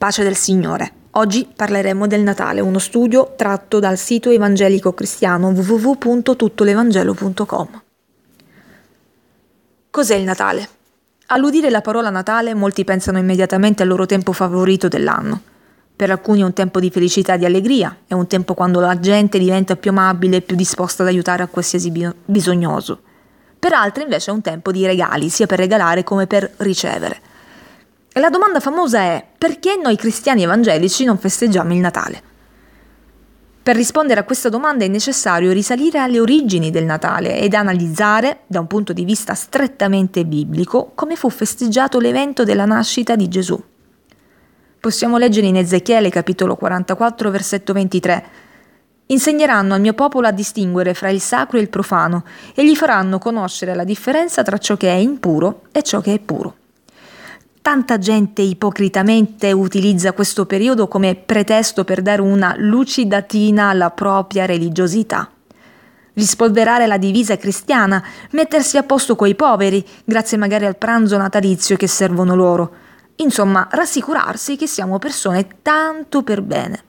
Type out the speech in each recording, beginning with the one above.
Pace del Signore. Oggi parleremo del Natale, uno studio tratto dal sito evangelico cristiano www.tuttolevangelo.com. Cos'è il Natale? All'udire la parola Natale molti pensano immediatamente al loro tempo favorito dell'anno. Per alcuni è un tempo di felicità e di allegria, è un tempo quando la gente diventa più amabile e più disposta ad aiutare a qualsiasi bisognoso. Per altri invece è un tempo di regali, sia per regalare come per ricevere. E la domanda famosa è perché noi cristiani evangelici non festeggiamo il Natale? Per rispondere a questa domanda è necessario risalire alle origini del Natale ed analizzare, da un punto di vista strettamente biblico, come fu festeggiato l'evento della nascita di Gesù. Possiamo leggere in Ezechiele capitolo 44 versetto 23 Insegneranno al mio popolo a distinguere fra il sacro e il profano e gli faranno conoscere la differenza tra ciò che è impuro e ciò che è puro. Tanta gente ipocritamente utilizza questo periodo come pretesto per dare una lucidatina alla propria religiosità. Rispolverare la divisa cristiana, mettersi a posto coi poveri, grazie magari al pranzo natalizio che servono loro. Insomma, rassicurarsi che siamo persone tanto per bene.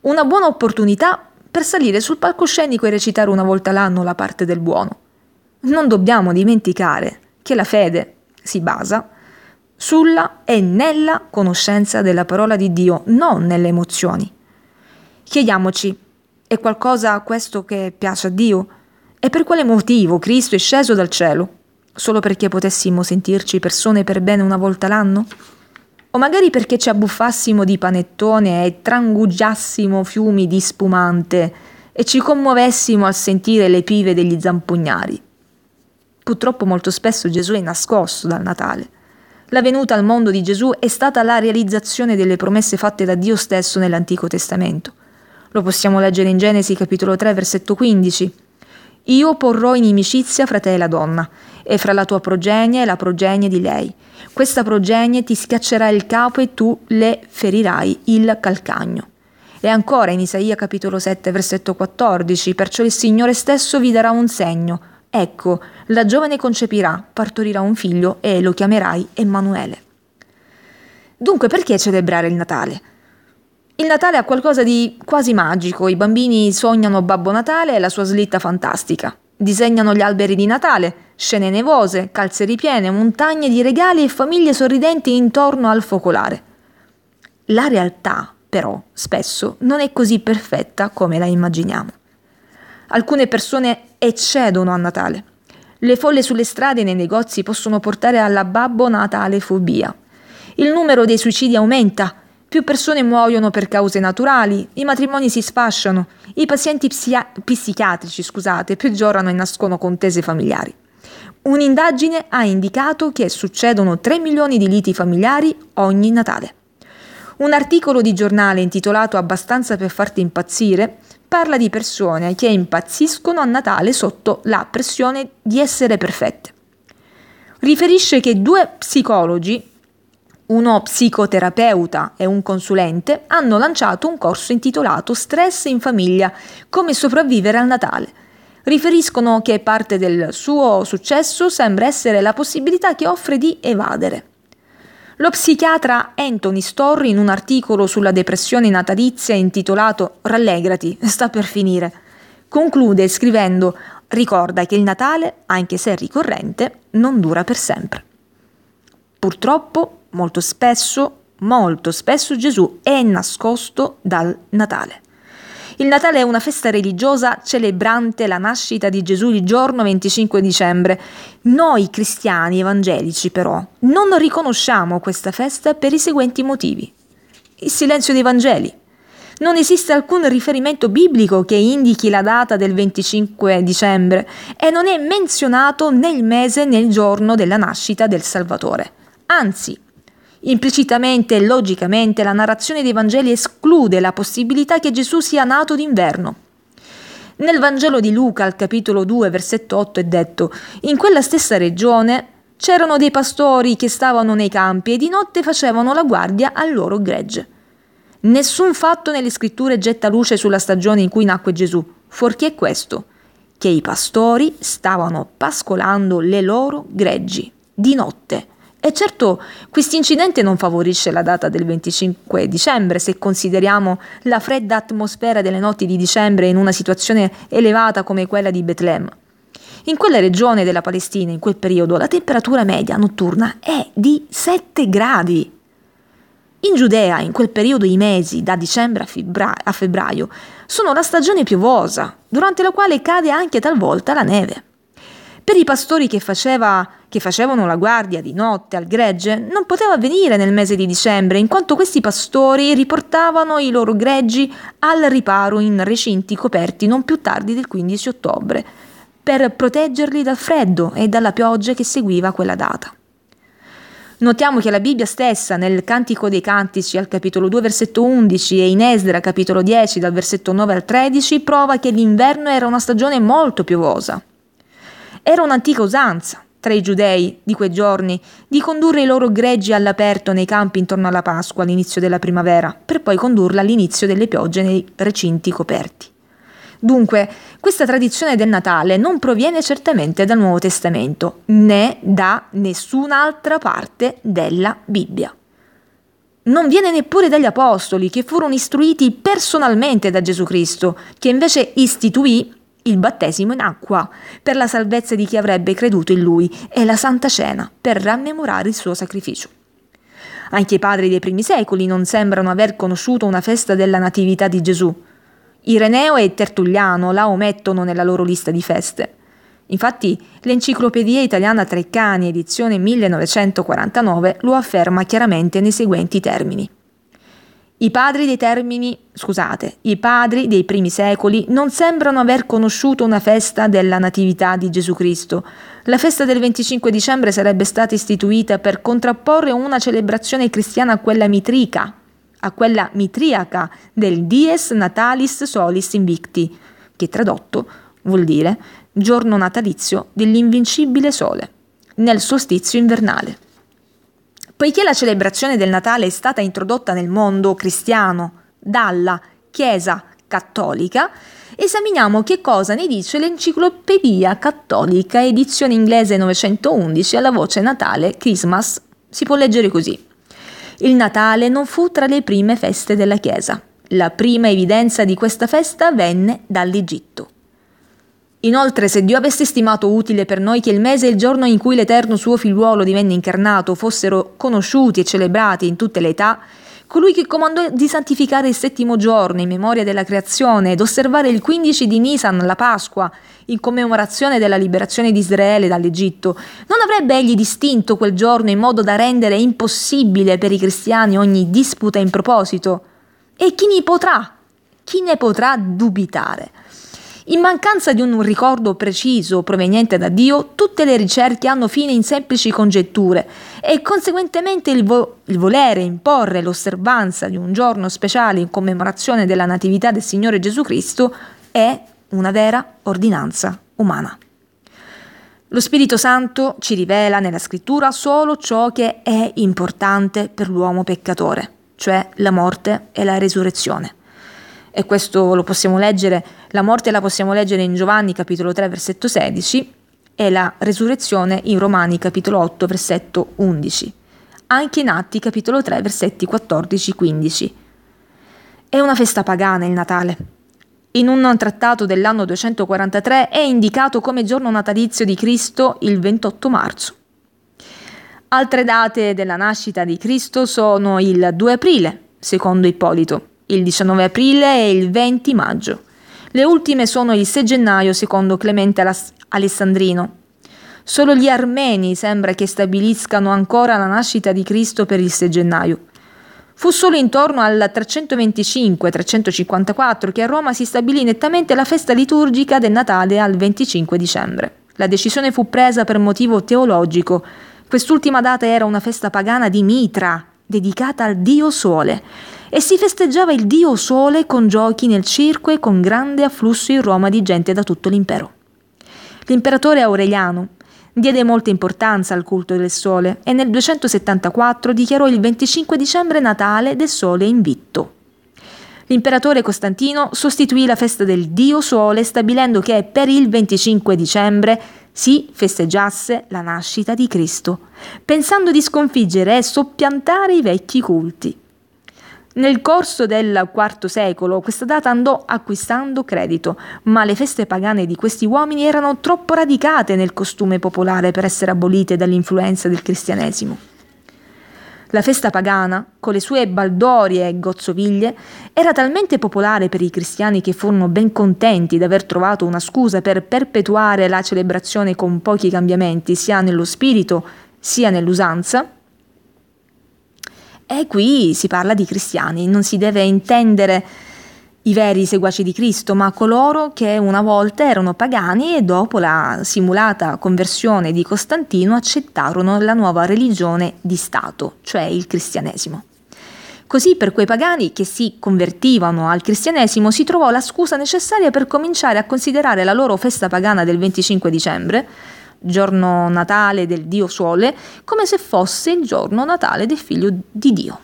Una buona opportunità per salire sul palcoscenico e recitare una volta l'anno la parte del buono. Non dobbiamo dimenticare che la fede si basa sulla e nella conoscenza della parola di Dio, non nelle emozioni. Chiediamoci, è qualcosa questo che piace a Dio? E per quale motivo Cristo è sceso dal cielo? Solo perché potessimo sentirci persone per bene una volta l'anno? O magari perché ci abbuffassimo di panettone e trangugiassimo fiumi di spumante e ci commuovessimo al sentire le pive degli zampugnari? Purtroppo molto spesso Gesù è nascosto dal Natale la venuta al mondo di Gesù è stata la realizzazione delle promesse fatte da Dio stesso nell'Antico Testamento. Lo possiamo leggere in Genesi capitolo 3 versetto 15. Io porrò inimicizia fra te e la donna, e fra la tua progenie e la progenie di lei. Questa progenie ti schiaccerà il capo e tu le ferirai il calcagno. E ancora in Isaia capitolo 7 versetto 14, perciò il Signore stesso vi darà un segno, Ecco, la giovane concepirà, partorirà un figlio e lo chiamerai Emanuele. Dunque, perché celebrare il Natale? Il Natale ha qualcosa di quasi magico, i bambini sognano Babbo Natale e la sua slitta fantastica. Disegnano gli alberi di Natale, scene nevose, calze ripiene, montagne di regali e famiglie sorridenti intorno al focolare. La realtà, però, spesso non è così perfetta come la immaginiamo. Alcune persone eccedono a Natale. Le folle sulle strade e nei negozi possono portare alla babbo natale fobia. Il numero dei suicidi aumenta, più persone muoiono per cause naturali, i matrimoni si sfasciano, i pazienti psia- psichiatrici, scusate, peggiorano e nascono contese familiari. Un'indagine ha indicato che succedono 3 milioni di liti familiari ogni Natale. Un articolo di giornale intitolato Abbastanza per farti impazzire parla di persone che impazziscono a Natale sotto la pressione di essere perfette. Riferisce che due psicologi, uno psicoterapeuta e un consulente, hanno lanciato un corso intitolato Stress in famiglia, come sopravvivere al Natale. Riferiscono che parte del suo successo sembra essere la possibilità che offre di evadere. Lo psichiatra Anthony Storr, in un articolo sulla depressione natalizia intitolato Rallegrati, sta per finire, conclude scrivendo Ricorda che il Natale, anche se ricorrente, non dura per sempre. Purtroppo, molto spesso, molto spesso Gesù è nascosto dal Natale. Il Natale è una festa religiosa celebrante la nascita di Gesù il giorno 25 dicembre. Noi cristiani evangelici però non riconosciamo questa festa per i seguenti motivi. Il silenzio dei Vangeli. Non esiste alcun riferimento biblico che indichi la data del 25 dicembre e non è menzionato né il mese né il giorno della nascita del Salvatore. Anzi, Implicitamente e logicamente la narrazione dei Vangeli esclude la possibilità che Gesù sia nato d'inverno. Nel Vangelo di Luca, al capitolo 2, versetto 8, è detto: In quella stessa regione c'erano dei pastori che stavano nei campi e di notte facevano la guardia al loro gregge. Nessun fatto nelle scritture getta luce sulla stagione in cui nacque Gesù, fuorché questo, che i pastori stavano pascolando le loro greggi di notte E certo, questo incidente non favorisce la data del 25 dicembre se consideriamo la fredda atmosfera delle notti di dicembre in una situazione elevata come quella di Betlemme. In quella regione della Palestina, in quel periodo, la temperatura media notturna è di 7 gradi. In Giudea, in quel periodo, i mesi da dicembre a, febbraio, a febbraio sono la stagione piovosa, durante la quale cade anche talvolta la neve. Per i pastori che, faceva, che facevano la guardia di notte al gregge non poteva avvenire nel mese di dicembre, in quanto questi pastori riportavano i loro greggi al riparo in recinti coperti non più tardi del 15 ottobre, per proteggerli dal freddo e dalla pioggia che seguiva quella data. Notiamo che la Bibbia stessa, nel Cantico dei Cantici al capitolo 2 versetto 11 e in Esdra capitolo 10 dal versetto 9 al 13, prova che l'inverno era una stagione molto piovosa. Era un'antica usanza tra i giudei di quei giorni di condurre i loro greggi all'aperto nei campi intorno alla Pasqua all'inizio della primavera, per poi condurla all'inizio delle piogge nei recinti coperti. Dunque, questa tradizione del Natale non proviene certamente dal Nuovo Testamento, né da nessun'altra parte della Bibbia. Non viene neppure dagli Apostoli, che furono istruiti personalmente da Gesù Cristo, che invece istituì il battesimo in acqua per la salvezza di chi avrebbe creduto in lui e la Santa Cena per rammemorare il suo sacrificio. Anche i padri dei primi secoli non sembrano aver conosciuto una festa della Natività di Gesù. Ireneo e Tertulliano la omettono nella loro lista di feste. Infatti, l'Enciclopedia Italiana Treccani, edizione 1949, lo afferma chiaramente nei seguenti termini. I padri dei termini, scusate, i padri dei primi secoli non sembrano aver conosciuto una festa della Natività di Gesù Cristo. La festa del 25 dicembre sarebbe stata istituita per contrapporre una celebrazione cristiana a quella mitrica, a quella mitriaca del Dies Natalis Solis Invicti, che tradotto vuol dire giorno natalizio dell'invincibile sole, nel solstizio invernale. Poiché la celebrazione del Natale è stata introdotta nel mondo cristiano dalla Chiesa cattolica, esaminiamo che cosa ne dice l'Enciclopedia Cattolica, edizione inglese 911, alla voce Natale, Christmas. Si può leggere così. Il Natale non fu tra le prime feste della Chiesa. La prima evidenza di questa festa venne dall'Egitto. Inoltre, se Dio avesse stimato utile per noi che il mese e il giorno in cui l'Eterno suo figliuolo divenne incarnato fossero conosciuti e celebrati in tutte le età, colui che comandò di santificare il settimo giorno in memoria della creazione ed osservare il 15 di Nisan, la Pasqua, in commemorazione della liberazione di Israele dall'Egitto, non avrebbe egli distinto quel giorno in modo da rendere impossibile per i cristiani ogni disputa in proposito? E chi ne potrà? Chi ne potrà dubitare? In mancanza di un ricordo preciso proveniente da Dio, tutte le ricerche hanno fine in semplici congetture e conseguentemente il, vo- il, volere imporre l'osservanza di un giorno speciale in commemorazione della Natività del Signore Gesù Cristo è una vera ordinanza umana. Lo Spirito Santo ci rivela nella scrittura solo ciò che è importante per l'uomo peccatore, cioè la morte e la resurrezione e questo lo possiamo leggere, la morte la possiamo leggere in Giovanni capitolo 3 versetto 16 e la resurrezione in Romani capitolo 8 versetto 11, anche in Atti capitolo 3 versetti 14-15. È una festa pagana il Natale. In un trattato dell'anno 243 è indicato come giorno natalizio di Cristo il 28 marzo. Altre date della nascita di Cristo sono il 2 aprile, secondo Ippolito, il 19 aprile e il 20 maggio. Le ultime sono il 6 gennaio secondo Clemente Alessandrino. Solo gli armeni sembra che stabiliscano ancora la nascita di Cristo per il 6 gennaio. Fu solo intorno al 325-354 che a Roma si stabilì nettamente la festa liturgica del Natale al 25 dicembre. La decisione fu presa per motivo teologico. Quest'ultima data era una festa pagana di Mitra, dedicata al dio Sole e si festeggiava il dio Sole con giochi nel circo e con grande afflusso in Roma di gente da tutto l'impero. L'imperatore Aureliano diede molta importanza al culto del Sole e nel 274 dichiarò il 25 dicembre Natale del Sole invitto. L'imperatore Costantino sostituì la festa del dio Sole stabilendo che per il 25 dicembre si festeggiasse la nascita di Cristo, pensando di sconfiggere e soppiantare i vecchi culti. Nel corso del IV secolo questa data andò acquistando credito, ma le feste pagane di questi uomini erano troppo radicate nel costume popolare per essere abolite dall'influenza del cristianesimo. La festa pagana, con le sue baldorie e gozzoviglie, era talmente popolare per i cristiani che furono ben contenti di aver trovato una scusa per perpetuare la celebrazione con pochi cambiamenti, sia nello spirito sia nell'usanza, e qui si parla di cristiani, non si deve intendere i veri seguaci di Cristo, ma coloro che una volta erano pagani e dopo la simulata conversione di Costantino accettarono la nuova religione di Stato, cioè il cristianesimo. Così per quei pagani che si convertivano al cristianesimo si trovò la scusa necessaria per cominciare a considerare la loro festa pagana del 25 dicembre giorno natale del Dio Sole, come se fosse il giorno natale del figlio di Dio.